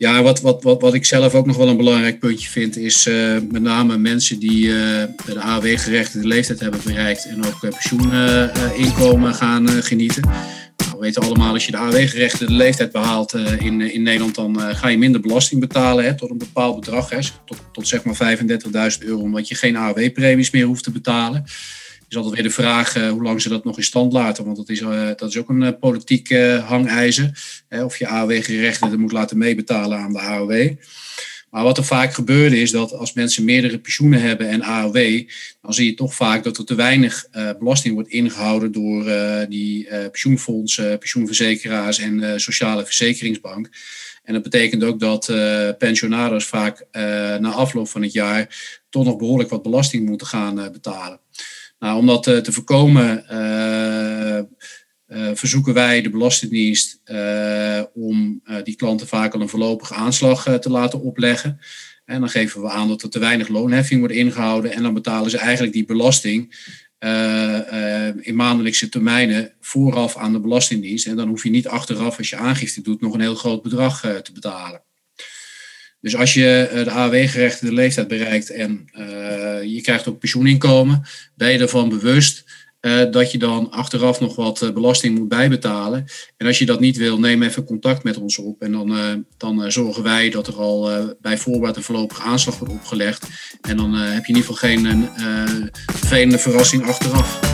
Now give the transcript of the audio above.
Ja, wat, wat, wat, wat ik zelf ook nog wel een belangrijk puntje vind, is uh, met name mensen die uh, de AOW-gerechtigde leeftijd hebben bereikt en ook pensioeninkomen gaan genieten. Nou, we weten allemaal, als je de AOW-gerechtigde leeftijd behaalt in, in Nederland, dan ga je minder belasting betalen hè, tot een bepaald bedrag, hè, tot, tot zeg maar 35.000 euro, omdat je geen AOW-premies meer hoeft te betalen is altijd weer de vraag uh, hoe lang ze dat nog in stand laten. Want dat is, uh, dat is ook een uh, politiek hangijzer. Hè, of je AOW-gerechtigden moet laten meebetalen aan de AOW. Maar wat er vaak gebeurde is dat als mensen meerdere pensioenen hebben en AOW, dan zie je toch vaak dat er te weinig belasting wordt ingehouden door die pensioenfondsen, pensioenverzekeraars en Sociale Verzekeringsbank. En dat betekent ook dat pensionados vaak na afloop van het jaar toch nog behoorlijk wat belasting moeten gaan betalen. Nou, om dat eh, te voorkomen eh, eh, verzoeken wij de Belastingdienst om die klanten vaak al een voorlopige aanslag te laten opleggen. En dan geven we aan dat er te weinig loonheffing wordt ingehouden. En dan betalen ze eigenlijk die belasting in maandelijkse termijnen vooraf aan de Belastingdienst. En dan hoef je niet achteraf, als je aangifte doet, nog een heel groot bedrag te betalen. Dus als je eh, de AOW-gerechtigde leeftijd bereikt en uh, je krijgt ook pensioeninkomen, ben je ervan bewust uh, dat je dan achteraf nog wat belasting moet bijbetalen. En als je dat niet wil, neem even contact met ons op. En dan, dan zorgen wij dat er al bij voorbaat een voorlopige aanslag wordt opgelegd. En dan heb je in ieder geval geen vervelende verrassing achteraf.